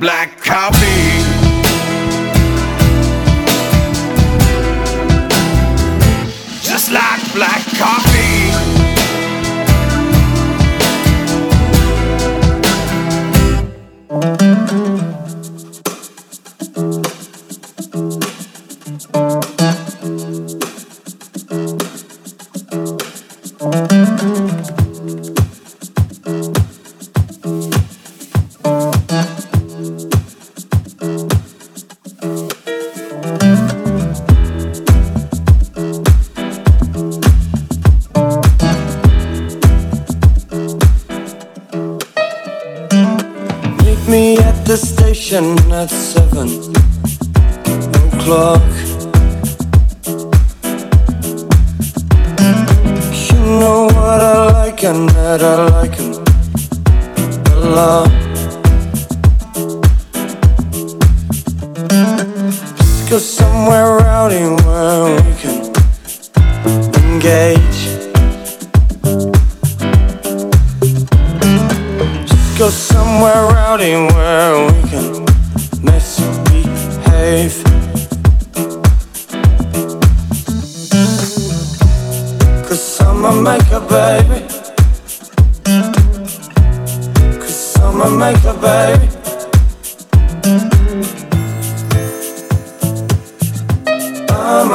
black coffee.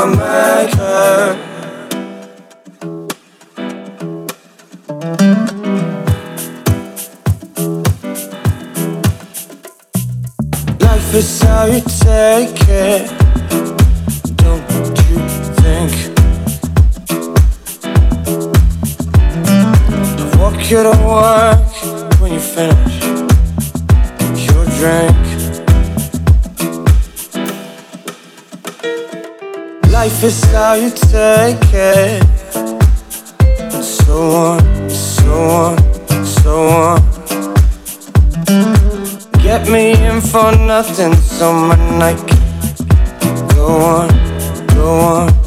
my maker. Life is how you take it. Don't you think? Walk you to work when you finish. life is how you take it. So on, so on, so on. Get me in for nothing, so my night. Go on, go on.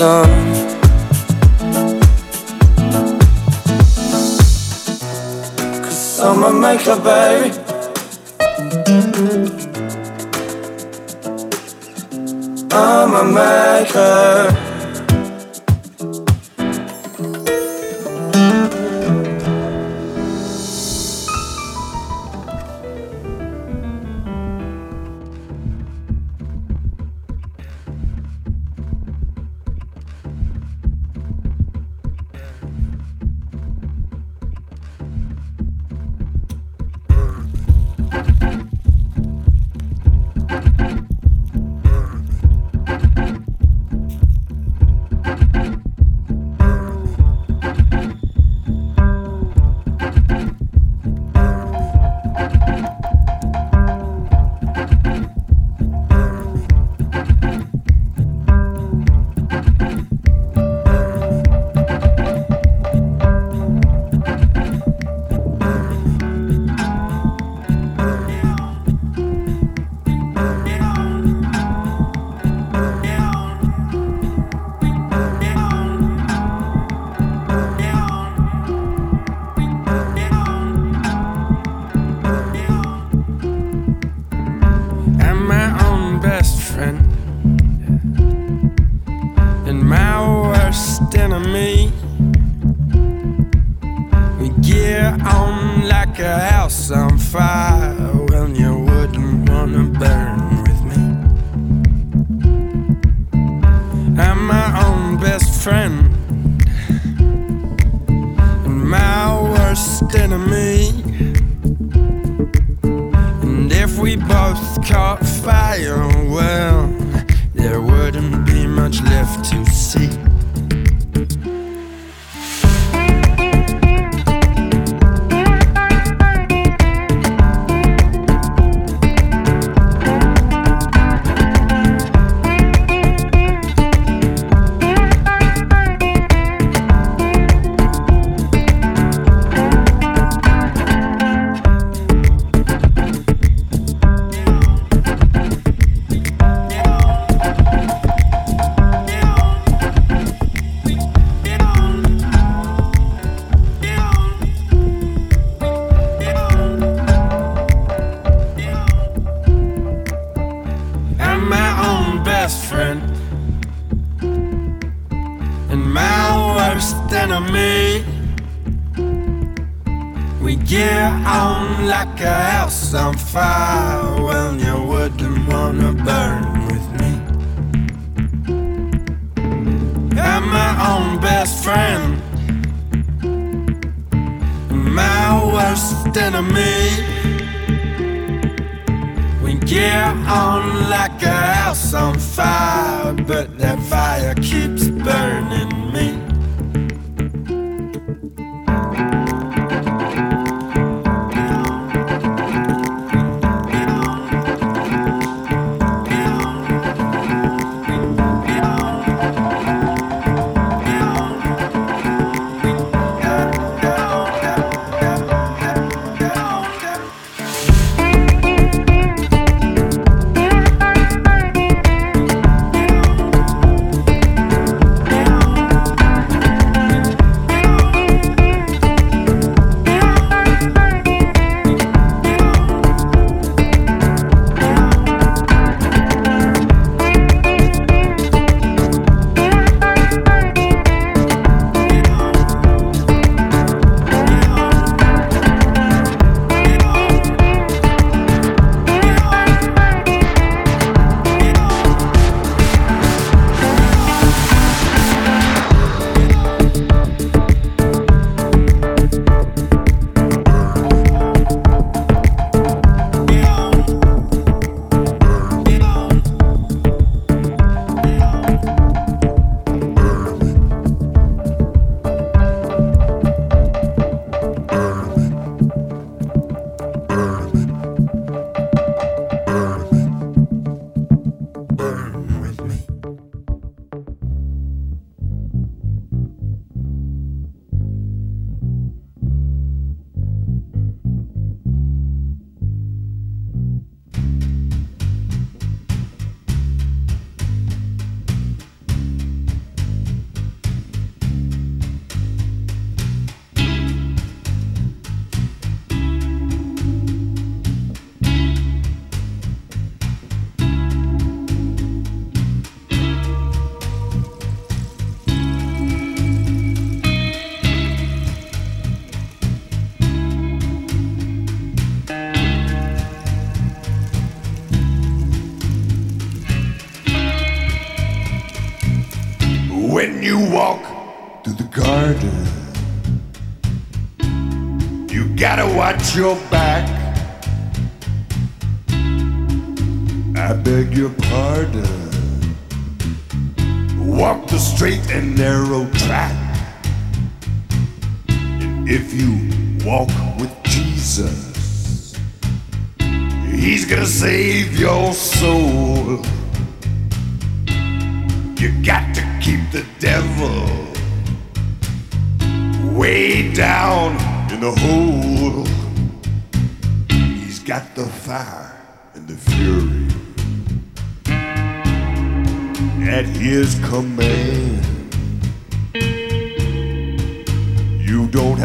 Sun. Cause I'm a maker, baby. I'm a maker. 기업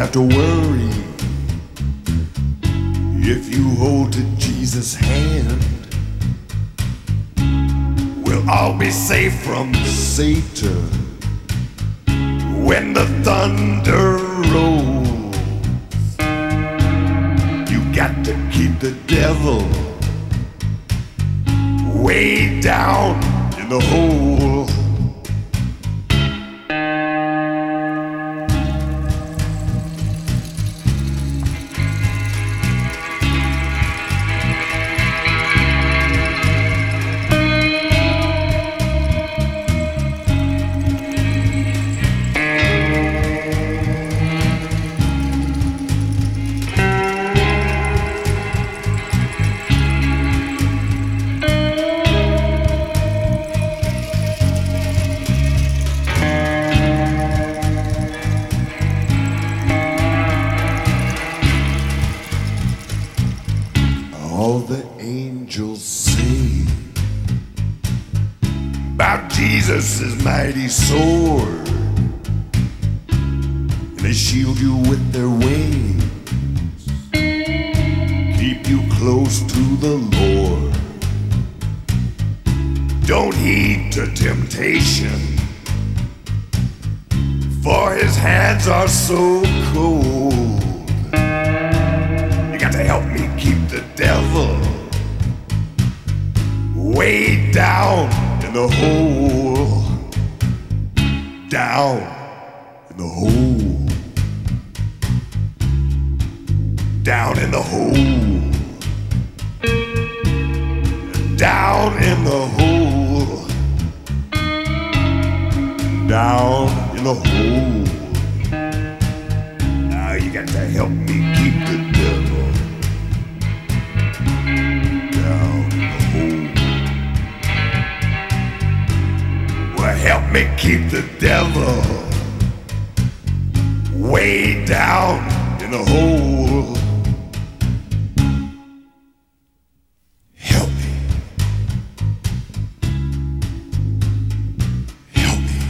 have to worry if you hold to Jesus' hand. We'll all be safe from Satan when the thunder rolls. You got to keep the devil way down in the hole. me keep the devil way down in a hole. Help me. Help me.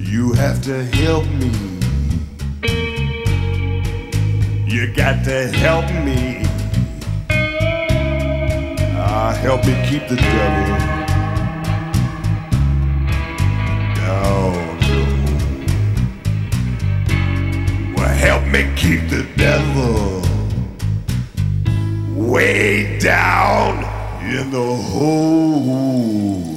You have to help me. You got to help me. Ah, help me keep the devil. help me keep the devil way down in the hole.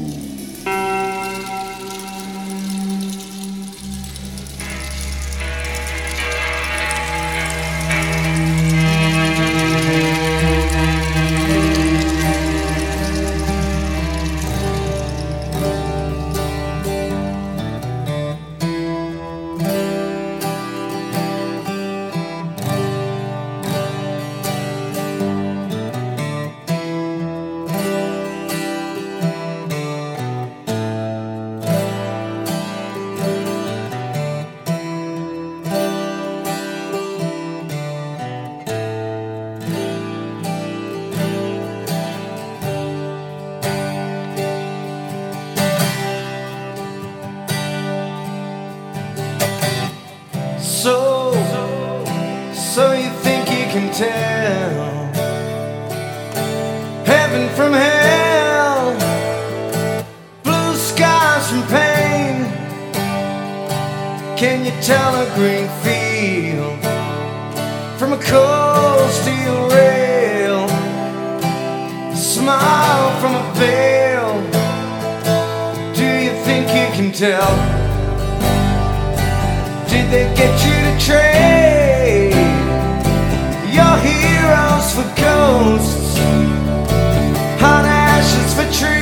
They get you to trade. Your heroes for ghosts, hot ashes for trees,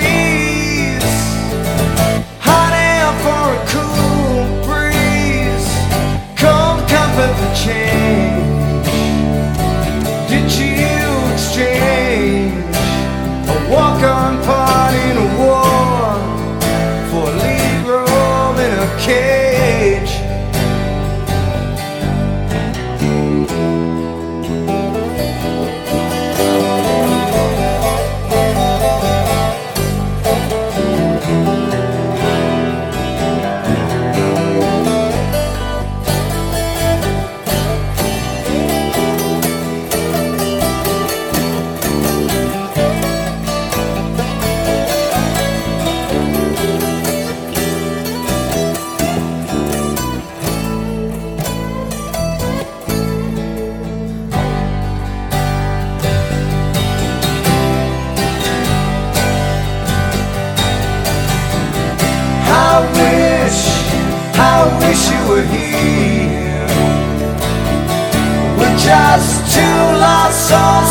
lost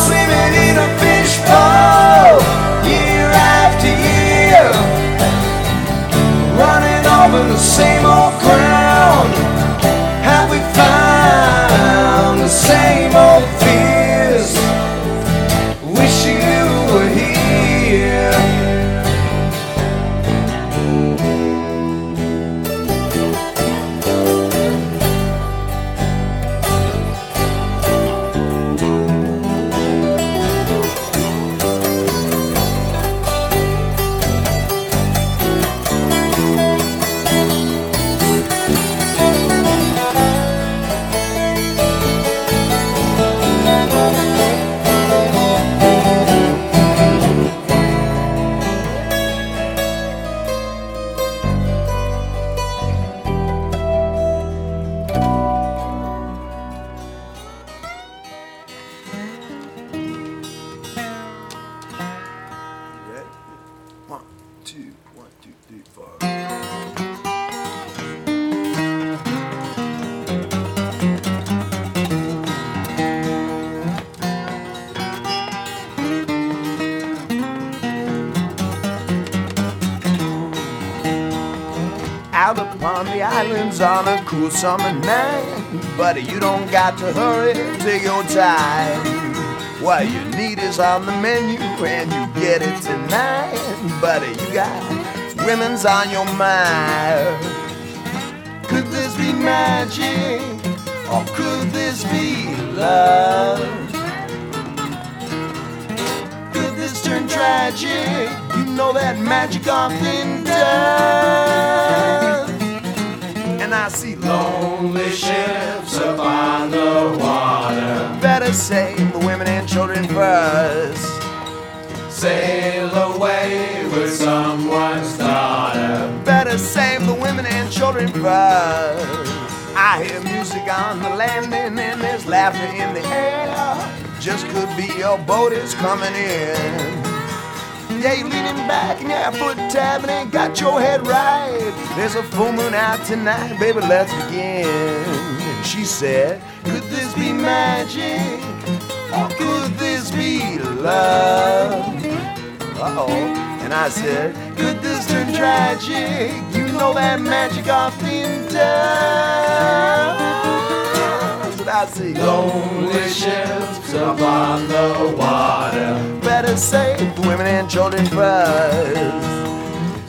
cool summer night. Buddy, you don't got to hurry, take your time. What you need is on the menu and you get it tonight. Buddy, you got women's on your mind. Could this be magic or could this be love? Could this turn tragic? You know that magic often does. And I see lonely ships upon the water. Better save the women and children first. Sail away with someone's daughter. Better save the women and children first. I hear music on the landing and there's laughter in the air. Just could be your boat is coming in. Yeah, you leaning back and your foot tapping and ain't got your head right. There's a full moon out tonight, baby, let's begin. She said, Could this be magic? Or could this be love? Uh-oh. And I said, Could this turn tragic? You know that magic often does. And See lonely ships upon the water. Better save women and children first.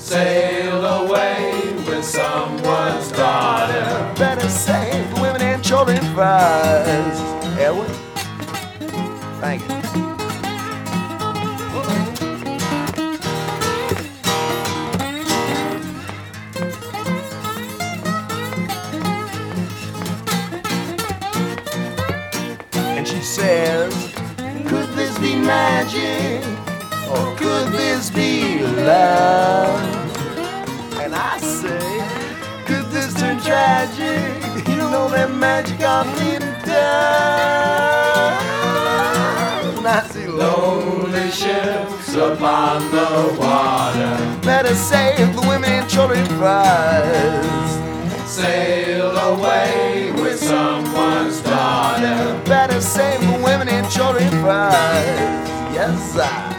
Sail away with someone's daughter. Better save women and children first. tragic. You know that magic I'm leaving down. I see lonely ships upon the water. Better save the women and children first. Sail away with someone's daughter. Better save the women and children first. Yes, I.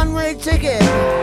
one-way ticket.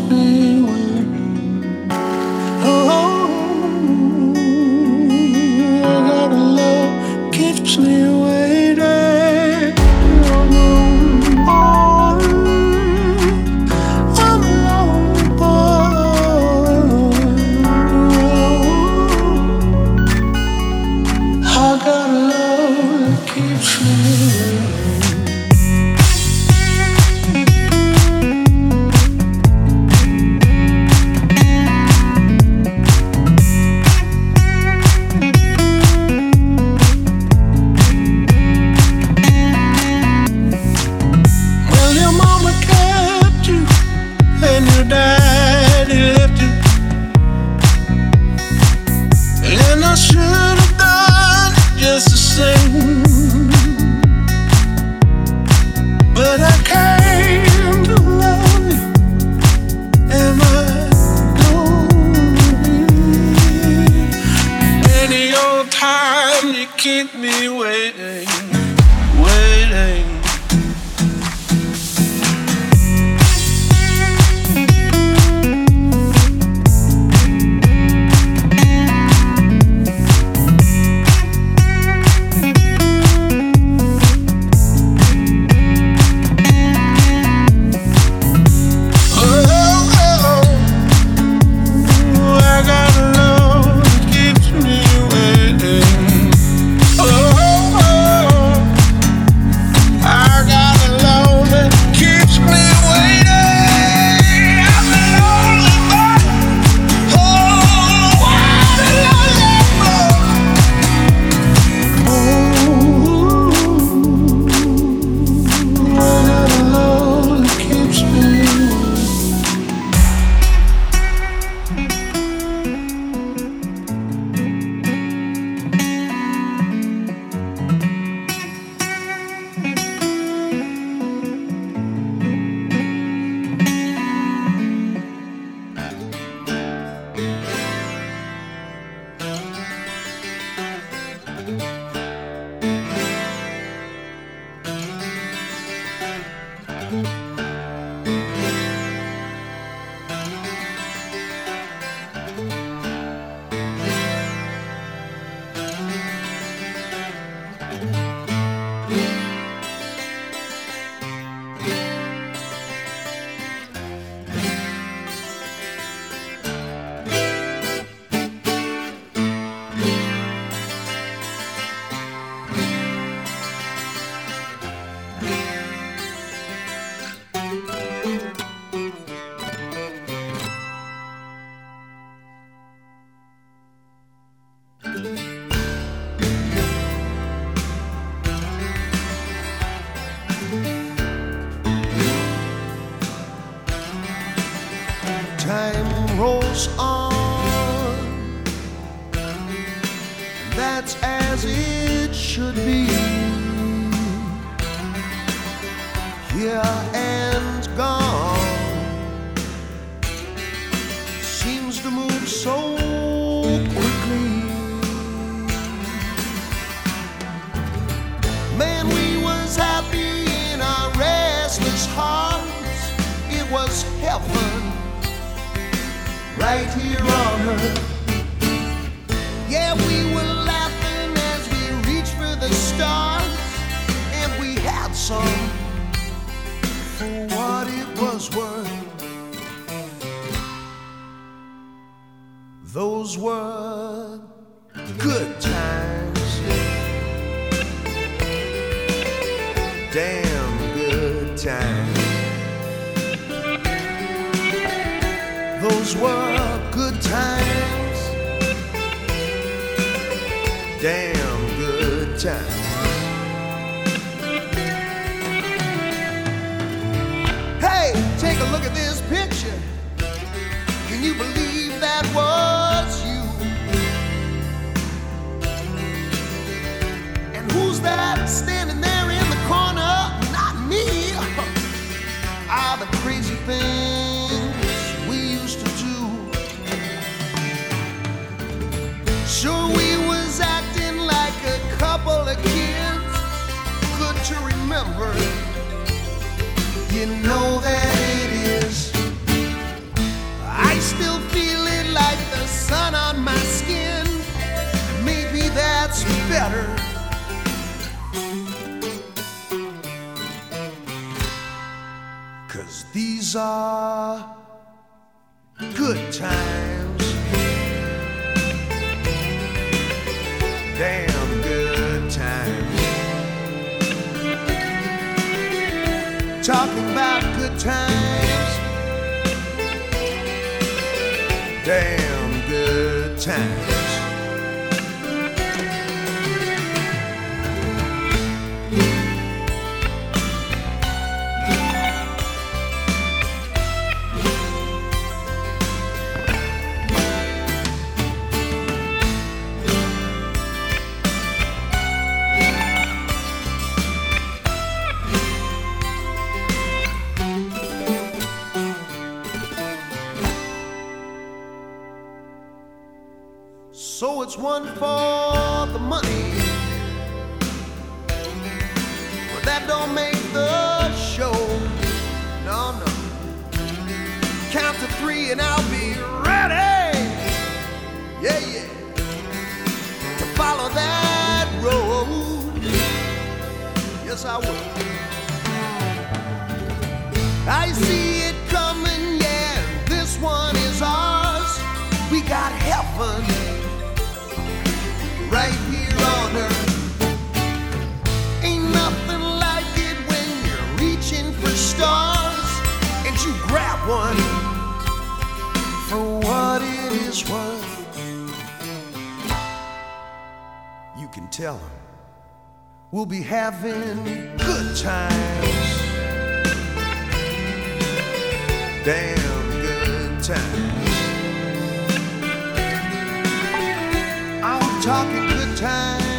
That Those were good times. Damn good times. Hey, take a look at this picture. Can you believe that was you? And who's that standing there in the corner? Not me. Are ah, the crazy things Sure, we was acting like a couple of kids. Good to remember. You know that it is. I still feel it like the sun on my skin. Maybe that's better. Cause these are Yes, I. I see it coming, yeah. This one is ours. We got heaven right here on earth. Ain't nothing like it when you're reaching for stars and you grab one for what it is worth. You can tell them we'll be having good times. Damn good times. I'm talking good times.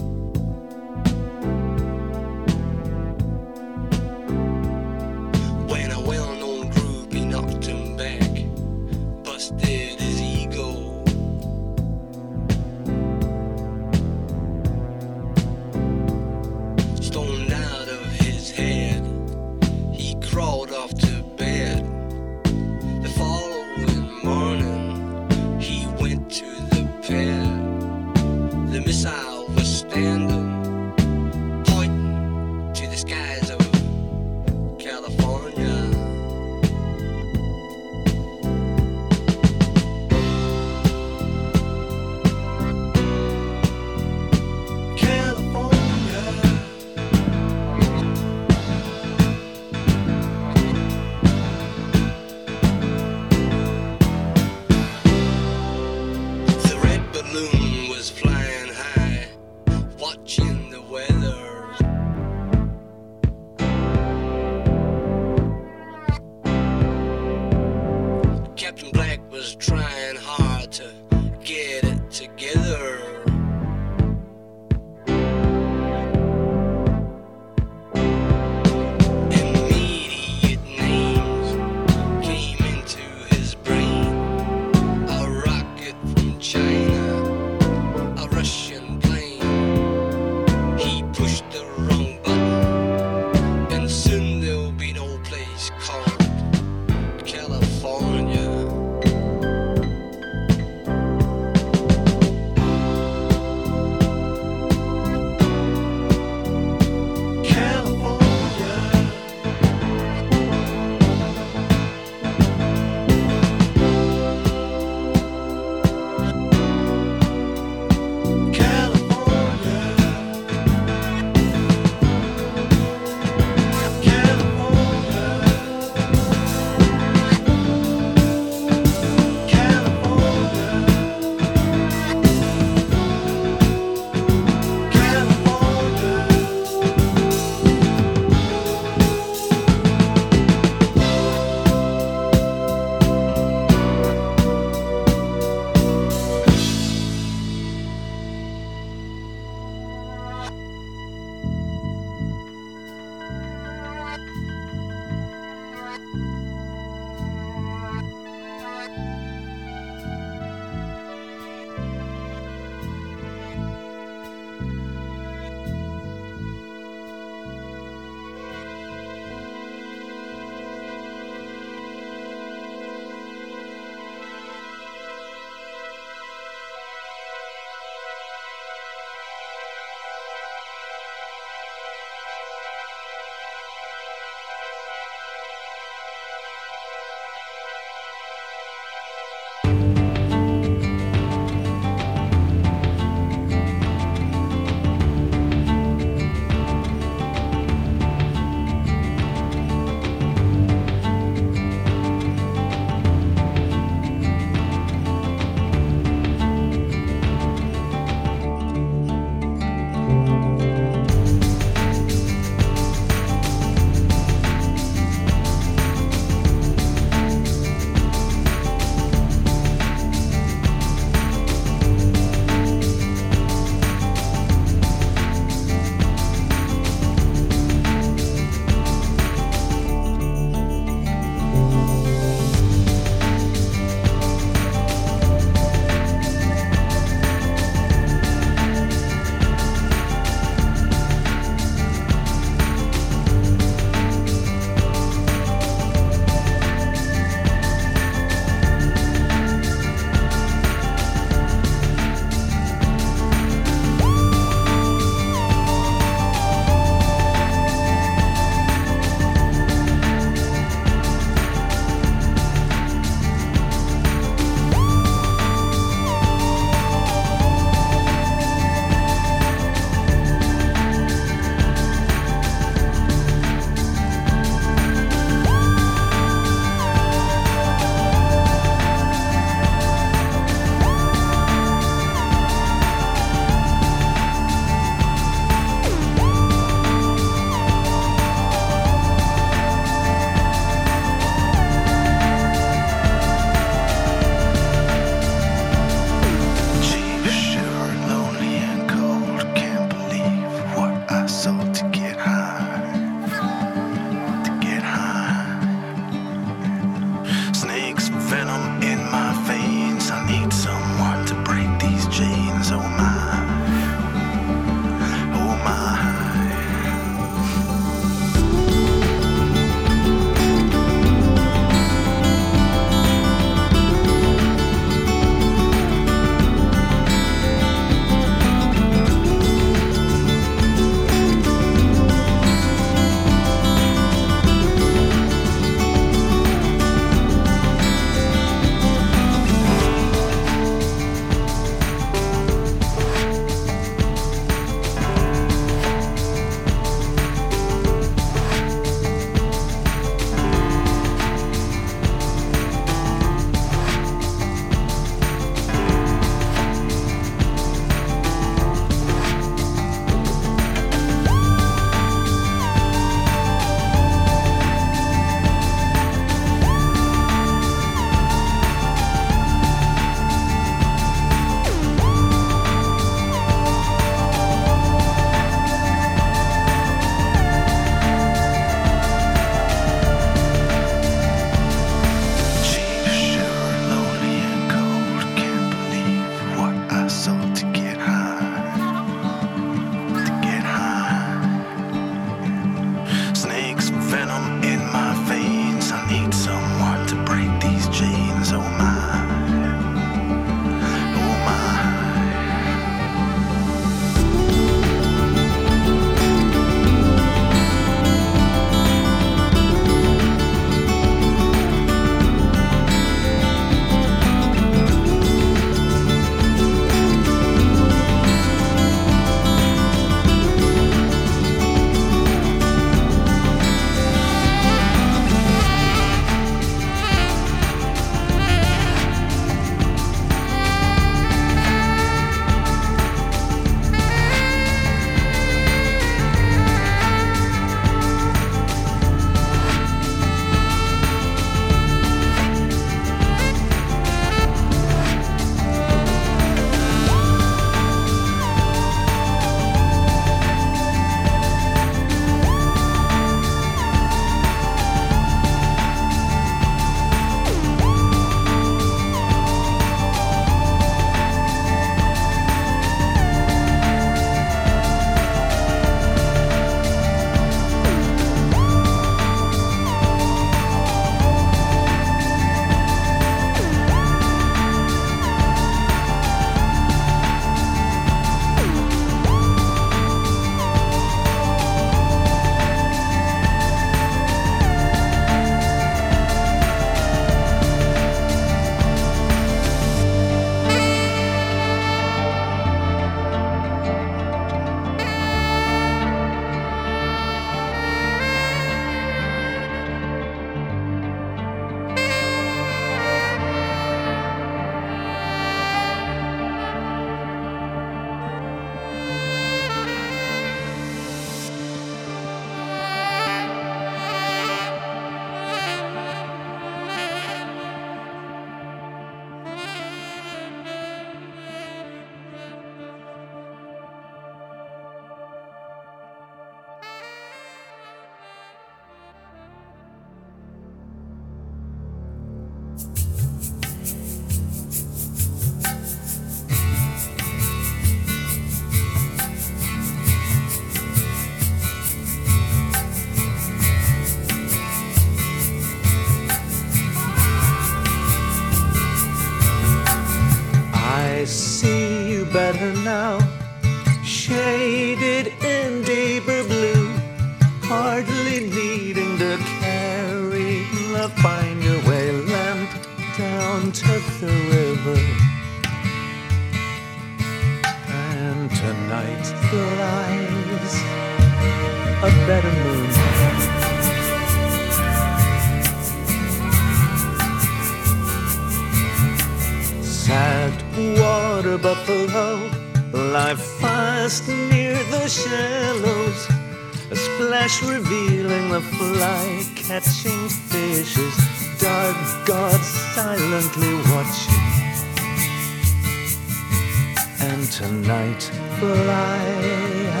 Tonight flies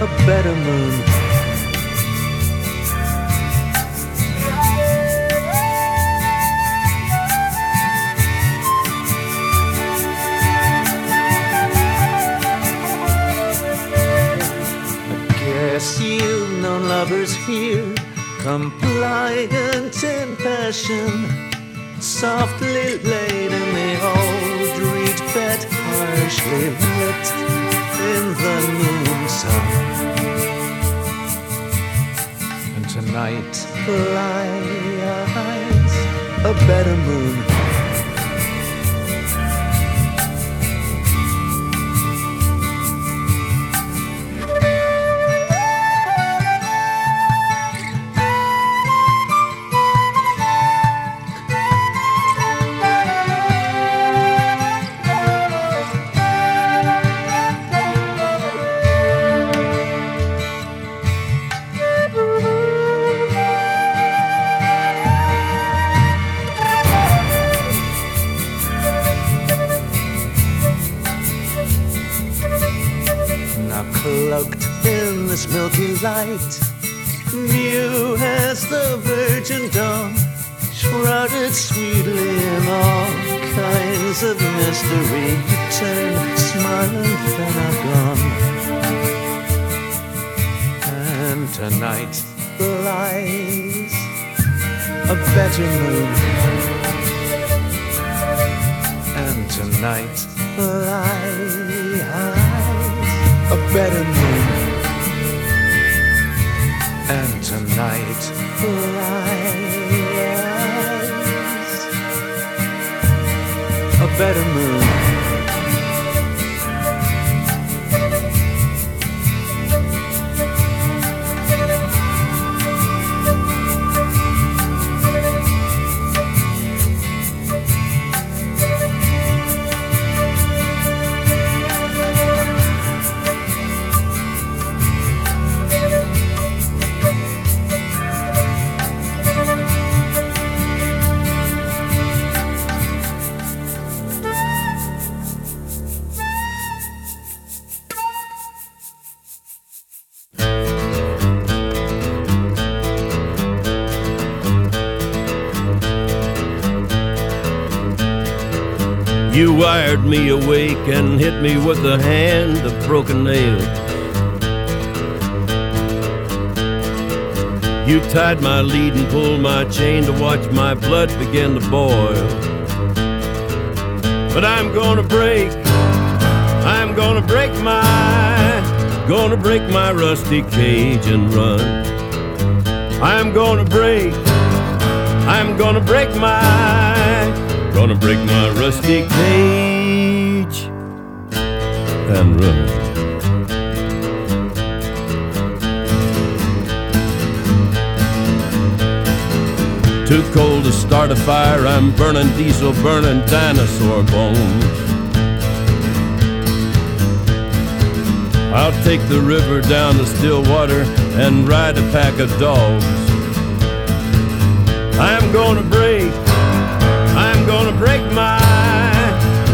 a better moon. I guess you've known lovers here, compliant in passion, softly laid in the old reed bed, harshly lit in the noon sun. And tonight flies a better moon. Wired me awake and hit me with a hand of broken nails. You tied my lead and pulled my chain to watch my blood begin to boil. But I'm gonna break, I'm gonna break my, gonna break my rusty cage and run. I'm gonna break, I'm gonna break my, gonna break my rusty cage and run. Too cold to start a fire, I'm burning diesel, burning dinosaur bones. I'll take the river down to Stillwater and ride a pack of dogs. I'm gonna break,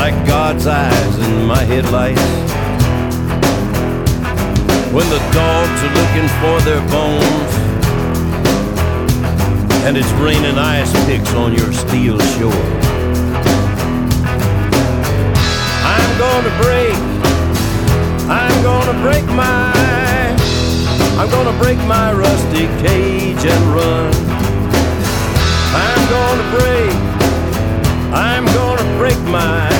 like God's eyes in my headlights. When the dogs are looking for their bones, and it's raining ice picks on your steel shore. I'm gonna break, I'm gonna break my, I'm gonna break my rusty cage and run. I'm gonna break, I'm gonna break my,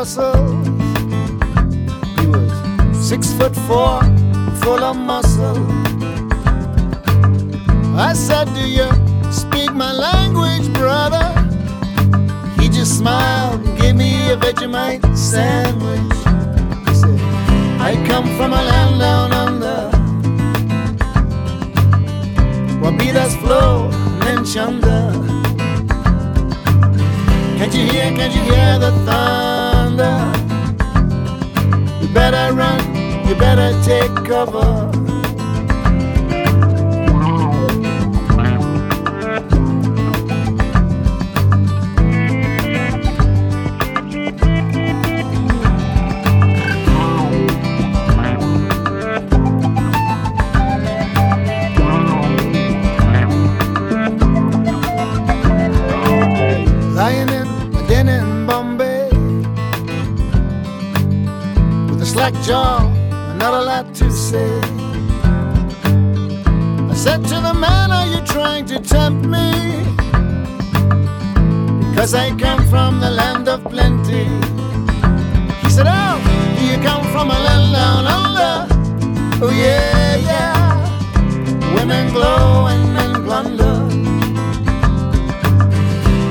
In Brussels. He was six foot four, full of muscle. I said, Do you speak my language, brother? He just smiled and gave me a Vegemite sandwich. He said, I come from a land down under. Wabidas flow and chunder. Can't you hear, can't you hear the thunder? You better run, you better take cover. With a slack jaw and not a lot to say. I said to the man, Are you trying to tempt me? Because I come from the land of plenty. He said, Oh, do you come from a land down under? Oh, yeah, yeah. Women glow and men plunder.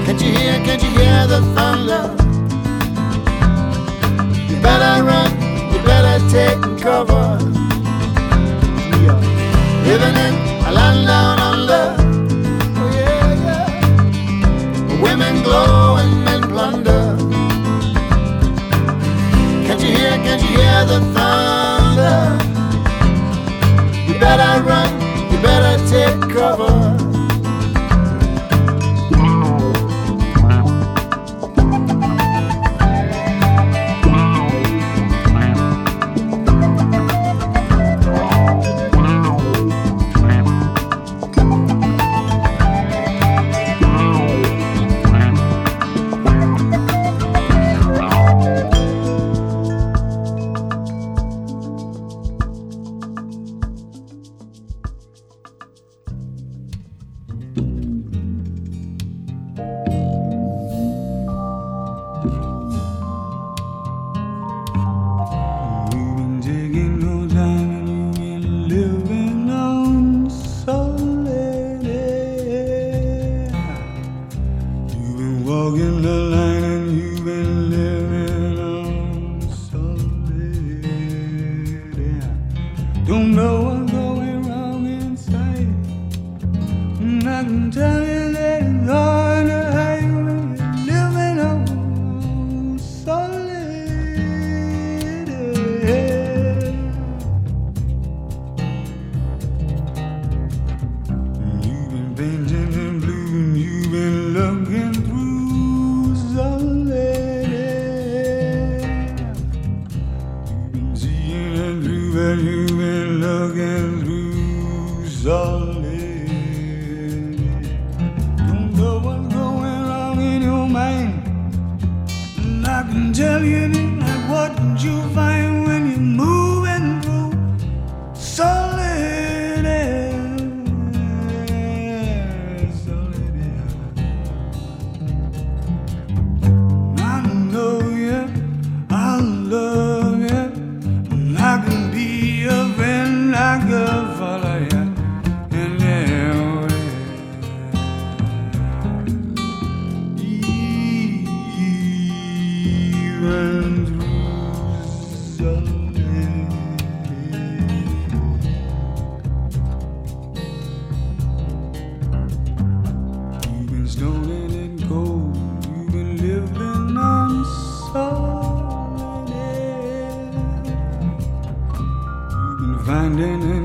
Can't you hear, can't you hear the thunder? You better run, take cover. We are living in a land down under. Oh yeah, yeah. Women glow and men plunder. Can't you hear, can't you hear the thunder? Been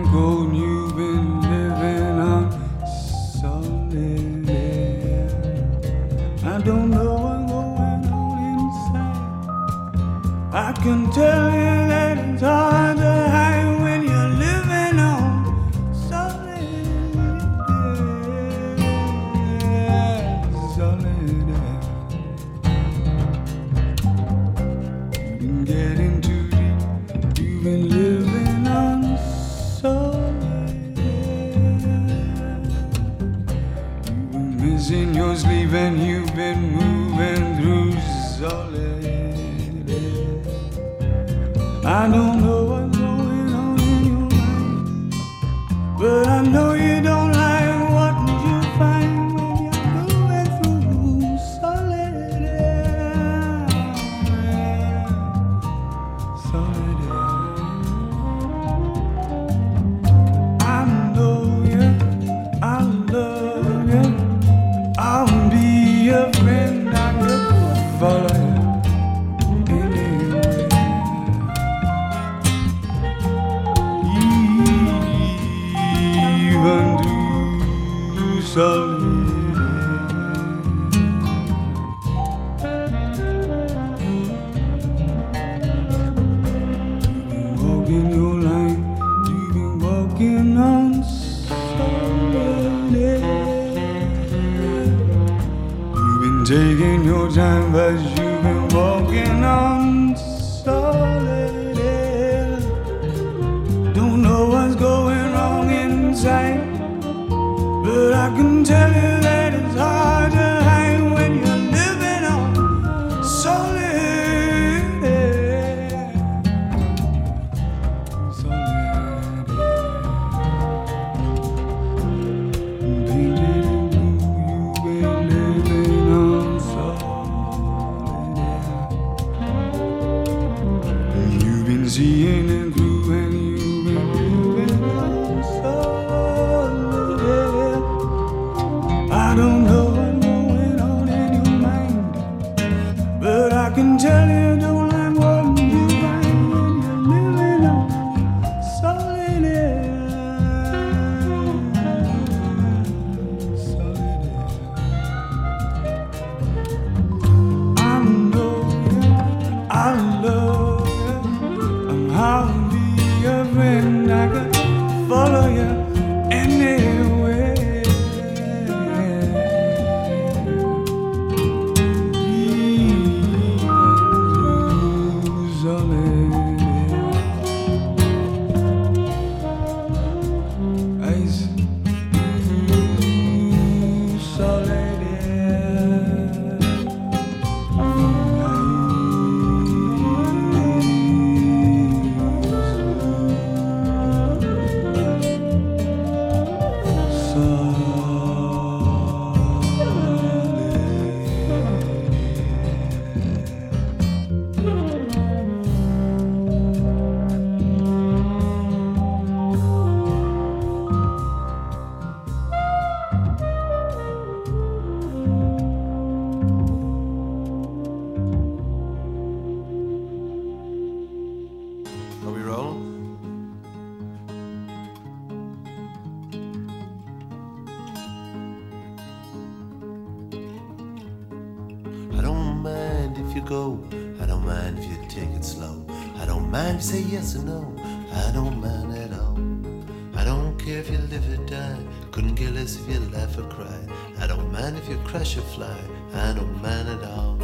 fly. I don't mind at all.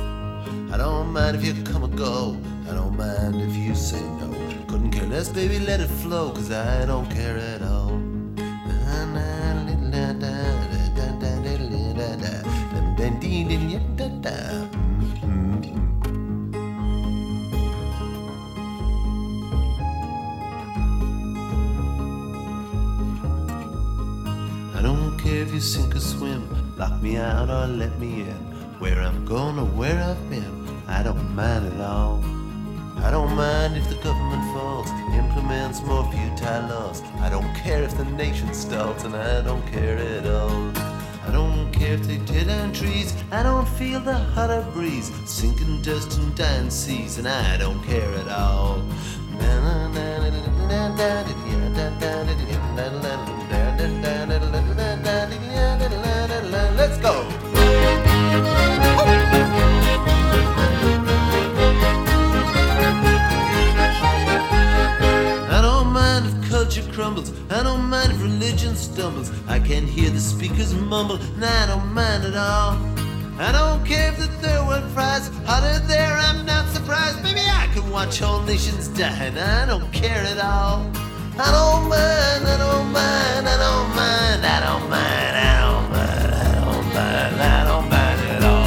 I don't mind if you come or go. I don't mind if you say no. Couldn't care less, baby, let it flow. Cause I don't care at all. I don't care if you sink or swim, lock me out or let me in. Where I'm going or where I've been, I don't mind at all. I don't mind if the government falls, implements more futile laws. I don't care if the nation stalls, and I don't care at all. I don't care if they tear down trees, I don't feel the hotter breeze, sinking dust and dying seas, and I don't care at all. Let's crumbles. I don't mind if religion stumbles. I can hear the speakers mumble, and I don't mind at all. I don't care if the third world fries hotter there, I'm not surprised. Maybe I can watch whole nations die, and I don't care at all. I don't mind, I don't mind, I don't mind, I don't mind, I don't mind, I don't mind, I don't mind at all.